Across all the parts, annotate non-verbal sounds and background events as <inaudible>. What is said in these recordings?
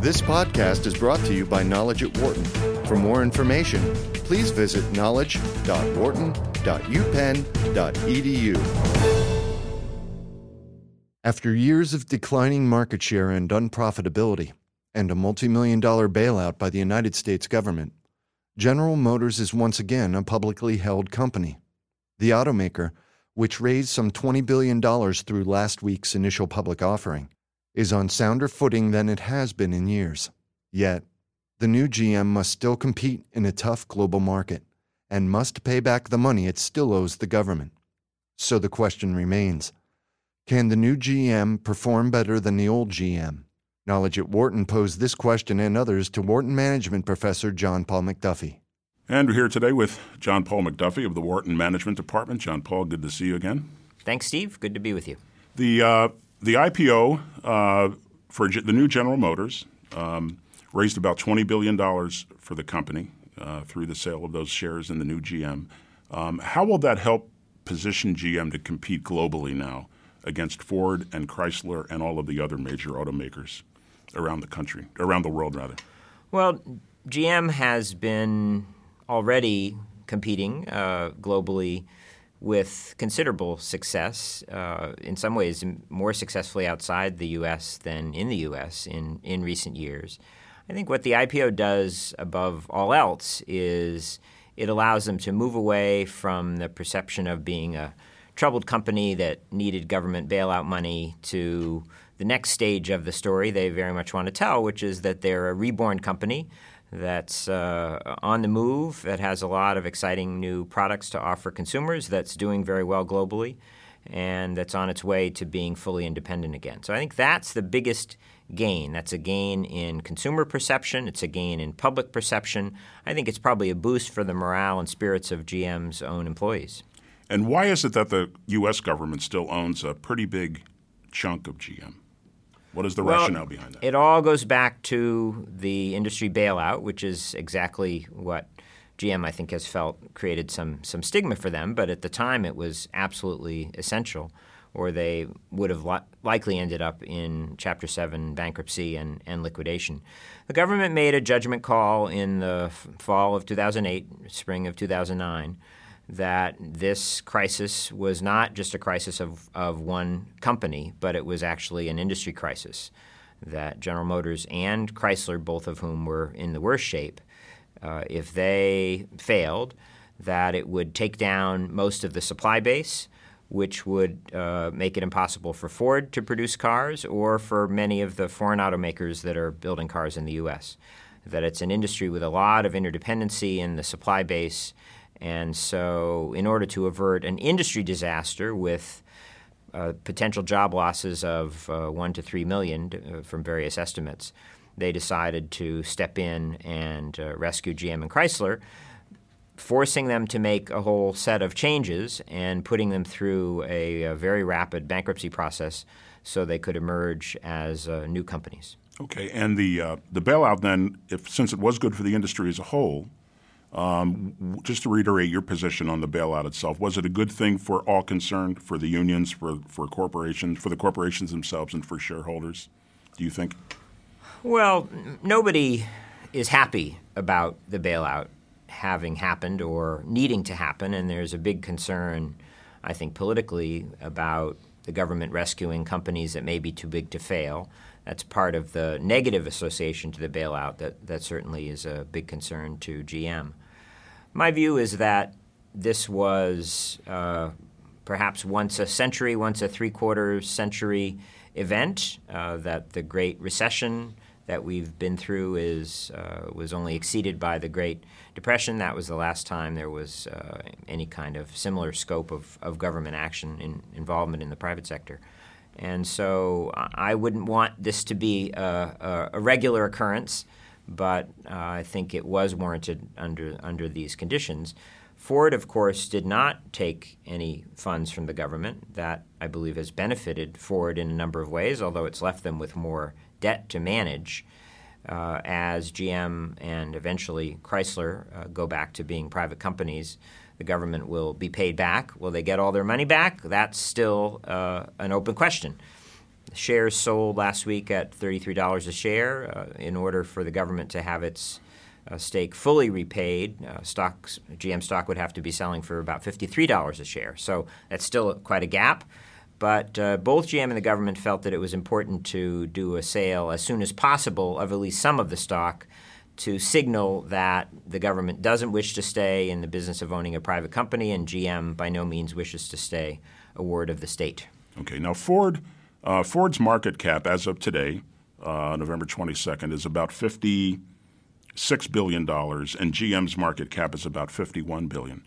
This podcast is brought to you by Knowledge at Wharton. For more information, please visit knowledge.wharton.upenn.edu. After years of declining market share and unprofitability, and a multi-million dollar bailout by the United States government, General Motors is once again a publicly held company. The automaker, which raised some $20 billion through last week's initial public offering, is on sounder footing than it has been in years. Yet, the new GM must still compete in a tough global market and must pay back the money it still owes the government. So the question remains can the new GM perform better than the old GM? Knowledge at Wharton posed this question and others to Wharton Management Professor John Paul MacDuffie. And we're here today with John Paul MacDuffie of the Wharton Management Department. John Paul, good to see you again. Thanks, Steve. Good to be with you. The uh, the IPO uh, for the new General Motors um, raised about twenty billion dollars for the company uh, through the sale of those shares in the new GM. Um, how will that help position GM to compete globally now against Ford and Chrysler and all of the other major automakers around the country, around the world, rather? Well, GM has been already competing uh, globally with considerable success, uh, in some ways more successfully outside the U.S. than in the U.S. in, in recent years. I think what the IPO does above all else is it allows them to move away from the perception of being a troubled company that needed government bailout money to the next stage of the story they very much want to tell, which is that they're a reborn company that's uh, on the move, that has a lot of exciting new products to offer consumers, that's doing very well globally, and that's on its way to being fully independent again. So I think that's the biggest gain. That's a gain in consumer perception, it's a gain in public perception. I think it's probably a boost for the morale and spirits of GM's own employees. And why is it that the U.S. government still owns a pretty big chunk of GM? What is the well, rationale behind that? It all goes back to the industry bailout, which is exactly what GM, I think, has felt created some some stigma for them. But at the time, it was absolutely essential, or they would have li- likely ended up in Chapter Seven bankruptcy and, and liquidation. The government made a judgment call in the f- fall of 2008, spring of 2009 that this crisis was not just a crisis of, of one company, but it was actually an industry crisis. That General Motors and Chrysler, both of whom were in the worst shape, uh, if they failed, that it would take down most of the supply base, which would uh, make it impossible for Ford to produce cars or for many of the foreign automakers that are building cars in the U.S. That it's an industry with a lot of interdependency in the supply base and so, in order to avert an industry disaster with uh, potential job losses of uh, one to three million uh, from various estimates, they decided to step in and uh, rescue GM and Chrysler, forcing them to make a whole set of changes and putting them through a, a very rapid bankruptcy process so they could emerge as uh, new companies. Okay, and the uh, the bailout then, if since it was good for the industry as a whole, um, just to reiterate your position on the bailout itself, was it a good thing for all concerned, for the unions, for, for corporations, for the corporations themselves, and for shareholders? Do you think? Well, nobody is happy about the bailout having happened or needing to happen, and there's a big concern, I think, politically about the government rescuing companies that may be too big to fail. That's part of the negative association to the bailout that, that certainly is a big concern to GM. My view is that this was uh, perhaps once a century, once a three quarter century event, uh, that the Great Recession that we've been through is, uh, was only exceeded by the Great Depression. That was the last time there was uh, any kind of similar scope of, of government action in involvement in the private sector. And so I wouldn't want this to be a, a regular occurrence but uh, I think it was warranted under under these conditions. Ford, of course, did not take any funds from the government. That I believe has benefited Ford in a number of ways, although it's left them with more debt to manage. Uh, as GM and eventually Chrysler uh, go back to being private companies, the government will be paid back. Will they get all their money back? That's still uh, an open question shares sold last week at $33 a share uh, in order for the government to have its uh, stake fully repaid. Uh, stocks, GM stock would have to be selling for about $53 a share. So that's still quite a gap. But uh, both GM and the government felt that it was important to do a sale as soon as possible of at least some of the stock to signal that the government doesn't wish to stay in the business of owning a private company, and GM by no means wishes to stay a ward of the state. Okay. Now, Ford, uh, Ford's market cap as of today, uh, November 22nd, is about 56 billion dollars, and GM's market cap is about 51 billion.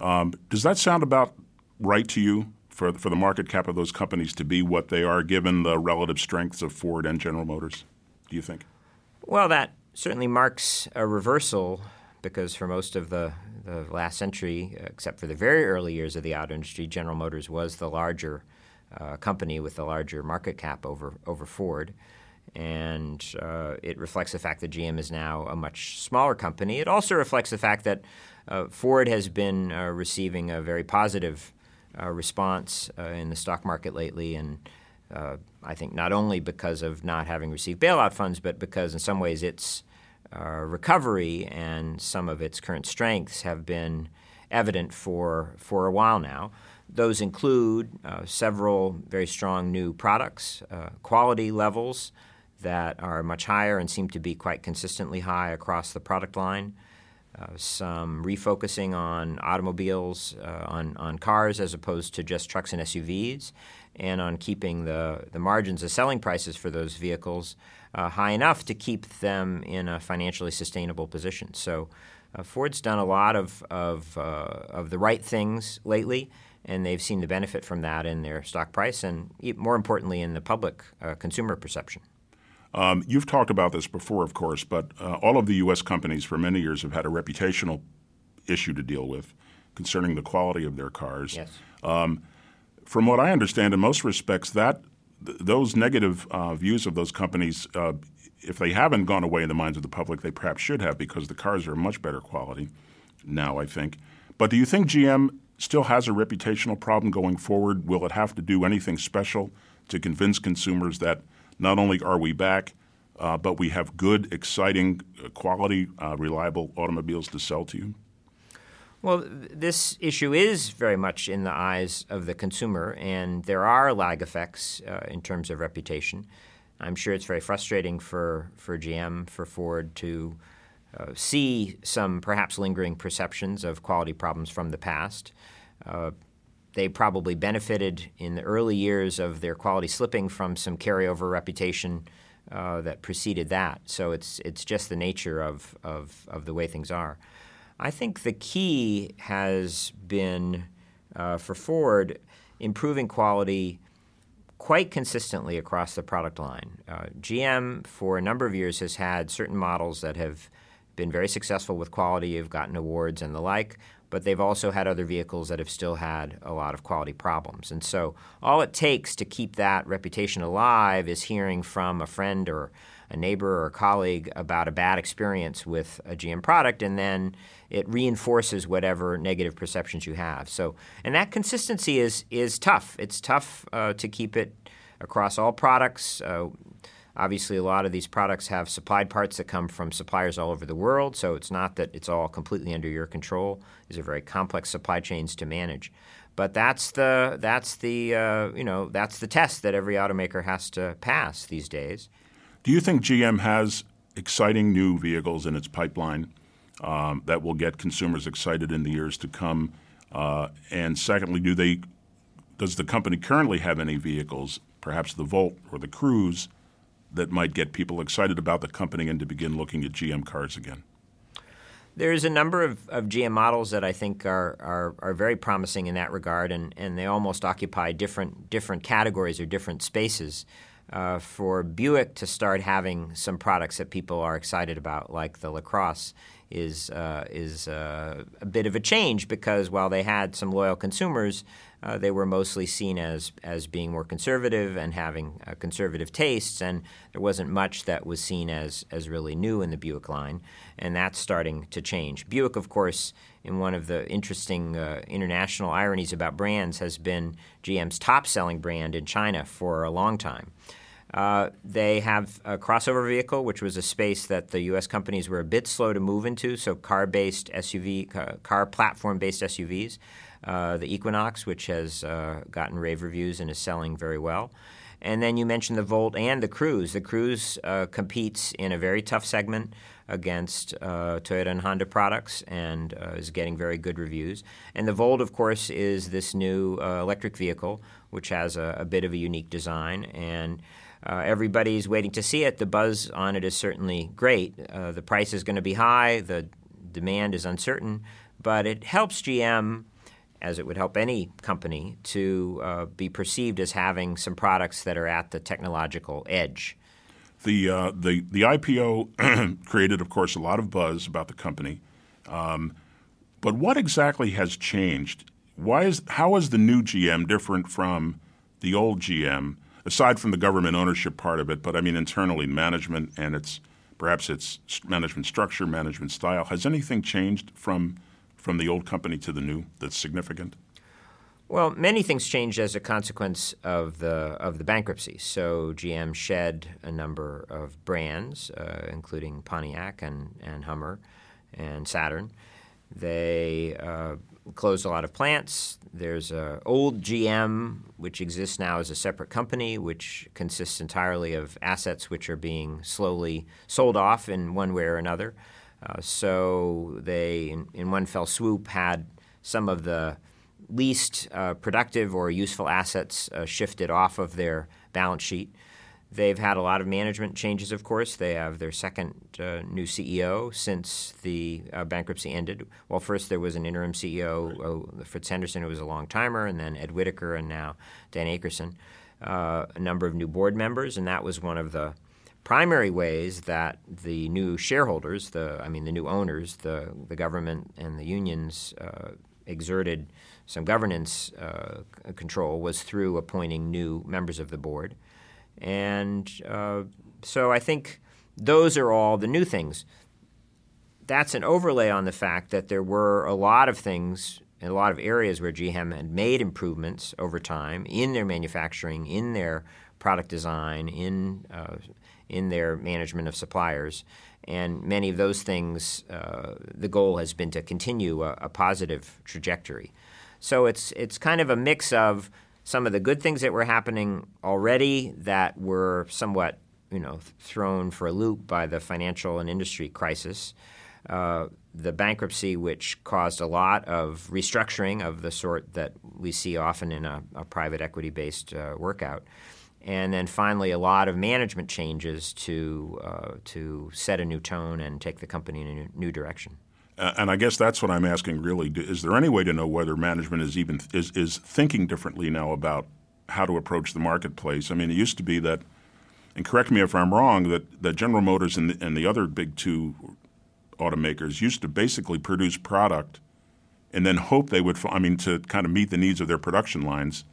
Um, does that sound about right to you? For, for the market cap of those companies to be what they are, given the relative strengths of Ford and General Motors, do you think? Well, that certainly marks a reversal because for most of the, the last century, except for the very early years of the auto industry, General Motors was the larger uh, company with the larger market cap over, over Ford. And uh, it reflects the fact that GM is now a much smaller company. It also reflects the fact that uh, Ford has been uh, receiving a very positive response uh, in the stock market lately. And uh, I think not only because of not having received bailout funds, but because in some ways its uh, recovery and some of its current strengths have been evident for, for a while now. Those include uh, several very strong new products, uh, quality levels that are much higher and seem to be quite consistently high across the product line. Uh, some refocusing on automobiles, uh, on, on cars as opposed to just trucks and SUVs, and on keeping the, the margins, the selling prices for those vehicles uh, high enough to keep them in a financially sustainable position. So Ford's done a lot of, of, of the right things lately, and they've seen the benefit from that in their stock price and, more importantly, in the public uh, consumer perception. Um, you've talked about this before, of course, but uh, all of the U.S. companies for many years have had a reputational issue to deal with concerning the quality of their cars. Yes. Um, from what I understand, in most respects, that th- those negative uh, views of those companies, uh, if they haven't gone away in the minds of the public, they perhaps should have because the cars are much better quality now, I think. But do you think GM still has a reputational problem going forward? Will it have to do anything special to convince consumers that not only are we back, uh, but we have good, exciting, uh, quality, uh, reliable automobiles to sell to you? Well, this issue is very much in the eyes of the consumer, and there are lag effects uh, in terms of reputation. I'm sure it's very frustrating for, for GM, for Ford to uh, see some perhaps lingering perceptions of quality problems from the past. Uh, they probably benefited in the early years of their quality slipping from some carryover reputation uh, that preceded that. So it's, it's just the nature of, of, of the way things are. I think the key has been uh, for Ford improving quality quite consistently across the product line. Uh, GM, for a number of years, has had certain models that have been very successful with quality, have gotten awards and the like, but they've also had other vehicles that have still had a lot of quality problems. And so all it takes to keep that reputation alive is hearing from a friend or a neighbor or a colleague about a bad experience with a GM product, and then it reinforces whatever negative perceptions you have. So, and that consistency is is tough. It's tough uh, to keep it across all products. Uh, Obviously, a lot of these products have supplied parts that come from suppliers all over the world, so it's not that it's all completely under your control. These are very complex supply chains to manage. But that's the that's the uh, you know that's the test that every automaker has to pass these days. Do you think GM has exciting new vehicles in its pipeline um, that will get consumers excited in the years to come? Uh, and secondly, do they does the company currently have any vehicles, perhaps the Volt or the Cruze, that might get people excited about the company and to begin looking at GM cars again? There's a number of, of GM models that I think are, are, are very promising in that regard, and, and they almost occupy different different categories or different spaces. Uh, for Buick to start having some products that people are excited about, like the LaCrosse, is uh, is uh, a bit of a change because while they had some loyal consumers, uh, they were mostly seen as as being more conservative and having uh, conservative tastes, and there wasn't much that was seen as as really new in the Buick line, and that's starting to change. Buick, of course, in one of the interesting uh, international ironies about brands, has been GM's top-selling brand in China for a long time. Uh, they have a crossover vehicle, which was a space that the U.S. companies were a bit slow to move into. So, car-based SUV, car platform-based SUVs. Uh, the Equinox, which has uh, gotten rave reviews and is selling very well. And then you mentioned the Volt and the Cruze. The Cruze uh, competes in a very tough segment against uh, Toyota and Honda products and uh, is getting very good reviews. And the Volt, of course, is this new uh, electric vehicle, which has a, a, bit of a unique design. And uh, everybody's waiting to see it. The buzz on it is certainly great. Uh, the price is going to be high, the demand is uncertain, but it helps GM as it would help any company, to uh, be perceived as having some products that are at the technological edge. The, uh, the, the IPO <clears throat> created, of course, a lot of buzz about the company. Um, but what exactly has changed? Why is, how is the new GM different from the old GM, aside from the government ownership part of it, but I mean internally management and its perhaps its management structure, management style. Has anything changed from from the old company to the new that's significant? Well, many things changed as a consequence of the of the bankruptcy. So GM shed a number of brands, uh, including Pontiac and, and Hummer and Saturn. They uh, closed a lot of plants. There's old GM, which exists now as a separate company, which consists entirely of assets which are being slowly sold off in one way or another. Uh, so they, in, in, one fell swoop, had some of the least uh, productive or useful assets uh, shifted off of their balance sheet. They've had a lot of management changes, of course. They have their second uh, new CEO since the uh, bankruptcy ended. Well, first there was an interim CEO, uh, Fritz Henderson, who was a long timer, and then Ed Whitacre, and now Dan Akerson. a number of new board members, and that was one of the primary ways that the new shareholders, the I mean the new owners, the the government and the unions uh, exerted some governance uh, control was through appointing new members of the board, and uh, so I think those are all the new things. That's an overlay on the fact that there were a lot of things in a lot of areas where GM had made improvements over time in their manufacturing, in their product design, in uh, in their management of suppliers. And many of those things, uh, the goal has been to continue a, a, positive trajectory. So it's it's kind of a mix of some of the good things that were happening already that were somewhat you know thrown for a loop by the financial and industry crisis. Uh, the bankruptcy, which caused a lot of restructuring of the sort that we see often in a, a private equity based uh, workout and then finally a lot of management changes to uh, to set a new tone and take the company in a new, new direction. And I guess that's what I'm asking. Really, is there any way to know whether management is even is, is thinking differently now about how to approach the marketplace? I mean, it used to be that, and correct me if I'm wrong, that, that General Motors and the, and the other big two automakers used to basically produce product and then hope they would. I mean, to kind of meet the needs of their production lines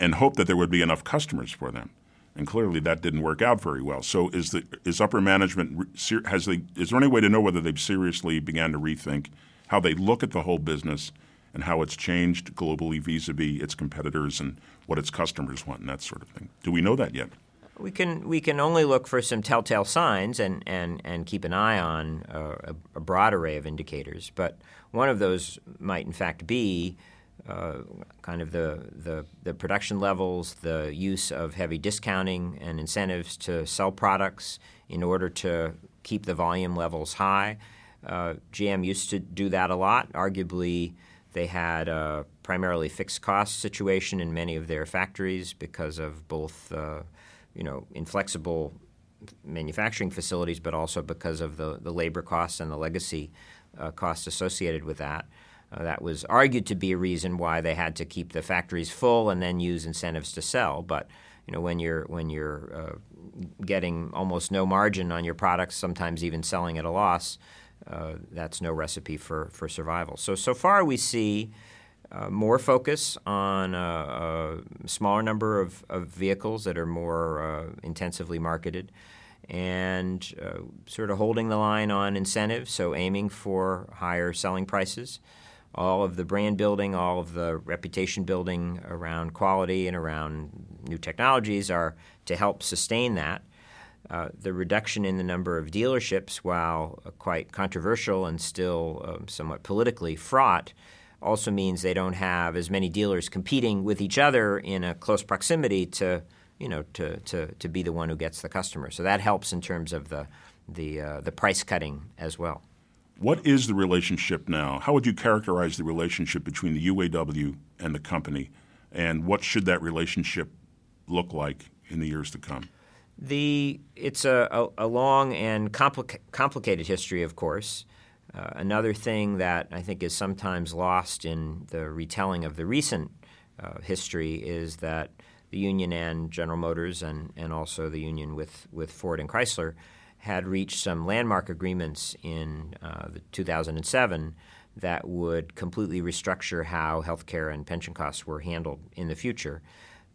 and hope that there would be enough customers for them. And clearly, that didn't work out very well. So, is the is upper management has the is there any way to know whether they've seriously began to rethink how they look at the whole business and how it's changed globally vis-a-vis its competitors and what its customers want and that sort of thing? Do we know that yet? We can we can only look for some telltale signs and and, and keep an eye on a, a broad array of indicators. But one of those might in fact be uh, kind of the, the, the, production levels, the use of heavy discounting and incentives to sell products in order to keep the volume levels high. Uh, GM used to do that a lot. Arguably, they had a primarily fixed cost situation in many of their factories because of both, uh, you know, inflexible manufacturing facilities, but also because of the, the labor costs and the legacy uh, costs associated with that. Uh, that was argued to be a reason why they had to keep the factories full and then use incentives to sell. But you know, when you're when you're uh, getting almost no margin on your products, sometimes even selling at a loss, uh, that's no recipe for, for survival. So so far we see uh, more focus on a, a, smaller number of, of vehicles that are more uh, intensively marketed and uh, sort of holding the line on incentives, so aiming for higher selling prices. All of the brand building, all of the reputation building around quality and around new technologies are to help sustain that. Uh, the reduction in the number of dealerships, while quite controversial and still um, somewhat politically fraught, also means they don't have as many dealers competing with each other in a close proximity to, you know, to, to, to be the one who gets the customer. So that helps in terms of the, the, uh, the price cutting as well. What is the relationship now? How would you characterize the relationship between the UAW and the company, and what should that relationship look like in the years to come? The it's a, a, a long and complica- complicated history, of course. Uh, another thing that I think is sometimes lost in the retelling of the recent uh, history is that the union and General Motors and, and also the union with, with Ford and Chrysler had reached some landmark agreements in uh, 2007 that would completely restructure how healthcare and pension costs were handled in the future.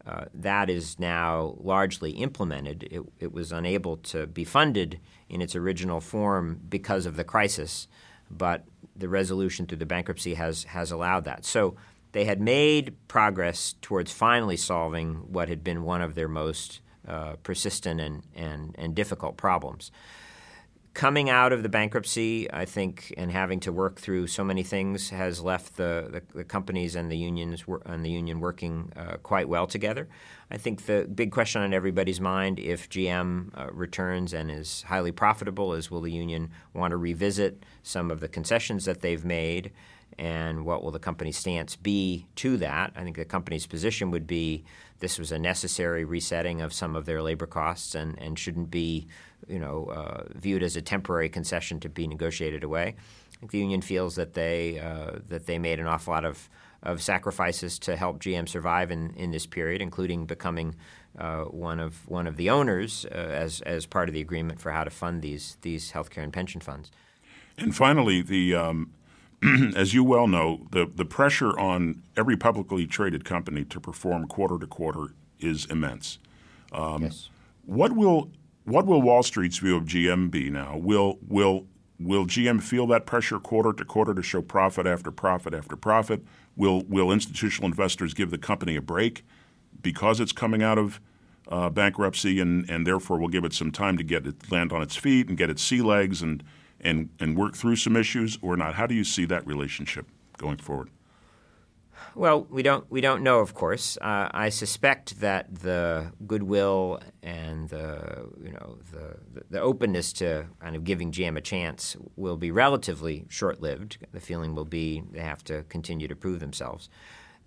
Uh, that is now largely implemented. It, it, was unable to be funded in its original form because of the crisis, but the resolution through the bankruptcy has, has allowed that. So they had made progress towards finally solving what had been one of their most uh, persistent and, and, and difficult problems coming out of the bankruptcy, I think, and having to work through so many things has left the, the, the companies and the unions and the union working uh, quite well together. I think the big question on everybody's mind, if GM uh, returns and is highly profitable, is will the union want to revisit some of the concessions that they've made, and what will the company's stance be to that? I think the company's position would be this was a necessary resetting of some of their labor costs and, and shouldn't be you know, uh, viewed as a temporary concession to be negotiated away. I think the union feels that they uh, that they made an awful lot of, of sacrifices to help GM survive in, in this period, including becoming uh, one of one of the owners uh, as as part of the agreement for how to fund these these healthcare and pension funds. And finally, the um, <clears throat> as you well know, the the pressure on every publicly traded company to perform quarter to quarter is immense. Um, yes. What will what will Wall Street's view of GM be now? Will will will GM feel that pressure quarter to quarter to show profit after profit after profit? Will will institutional investors give the company a break because it's coming out of uh, bankruptcy and, and therefore will give it some time to get it land on its feet and get its sea legs and and and work through some issues or not? How do you see that relationship going forward? Well, we don't we don't know, of course. Uh, I suspect that the goodwill and the you know the the openness to kind of giving GM a chance will be relatively short lived. The feeling will be they have to continue to prove themselves.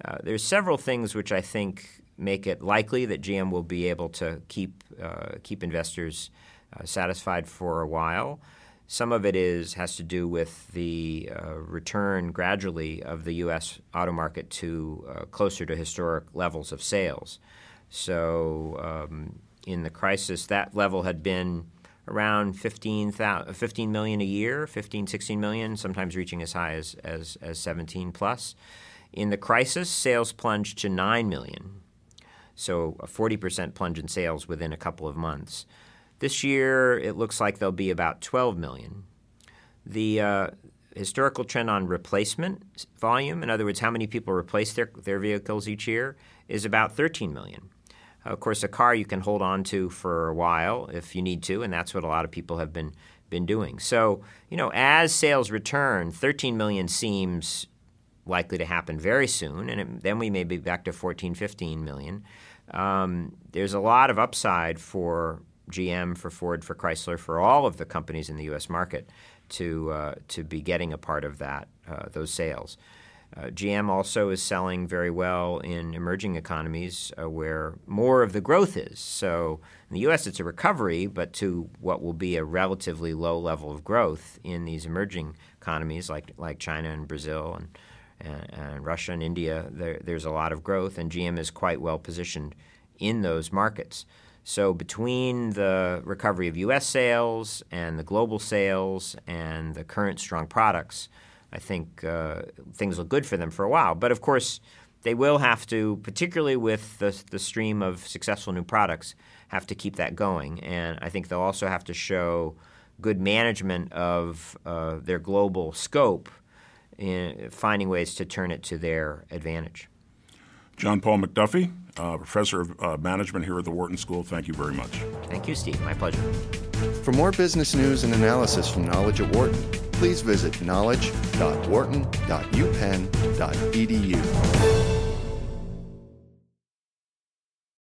Uh, there's several things which I think make it likely that GM will be able to keep uh, keep investors uh, satisfied for a while. Some of it is has to do with the uh, return gradually of the U.S. auto market to uh, closer to historic levels of sales. So um, in the crisis, that level had been around 15, 15 million a year, 15, 16 million, sometimes reaching as high as, as, as 17 plus. In the crisis, sales plunged to 9 million. So a 40% plunge in sales within a couple of months. This year, it looks like there'll be about 12 million. The uh, historical trend on replacement volume, in other words, how many people replace their, their vehicles each year, is about 13 million. Of course, a car you can hold on to for a while if you need to, and that's what a lot of people have been been doing. So, you know, as sales return, 13 million seems likely to happen very soon, and it, then we may be back to 14, 15 million. Um, there's a lot of upside for GM, for Ford, for Chrysler, for all of the companies in the U.S. market to uh, to be getting a part of that uh, those sales. Uh, GM also is selling very well in emerging economies uh, where more of the growth is. So in the U.S., it's a recovery, but to what will be a relatively low level of growth in these emerging economies like like China and Brazil and and, and Russia and India, there, there's a lot of growth, and GM is quite well positioned in those markets. So between the recovery of U.S. sales and the global sales and the current strong products, I think uh, things look good for them for a while. But of course, they will have to, particularly with the, the stream of successful new products, have to keep that going. And I think they'll also have to show good management of uh, their global scope in finding ways to turn it to their advantage. John Paul MacDuffie, uh, professor of uh, management here at the Wharton School, thank you very much. Thank you, Steve. My pleasure. For more business news and analysis from Knowledge at Wharton, please visit knowledge.wharton.upenn.edu.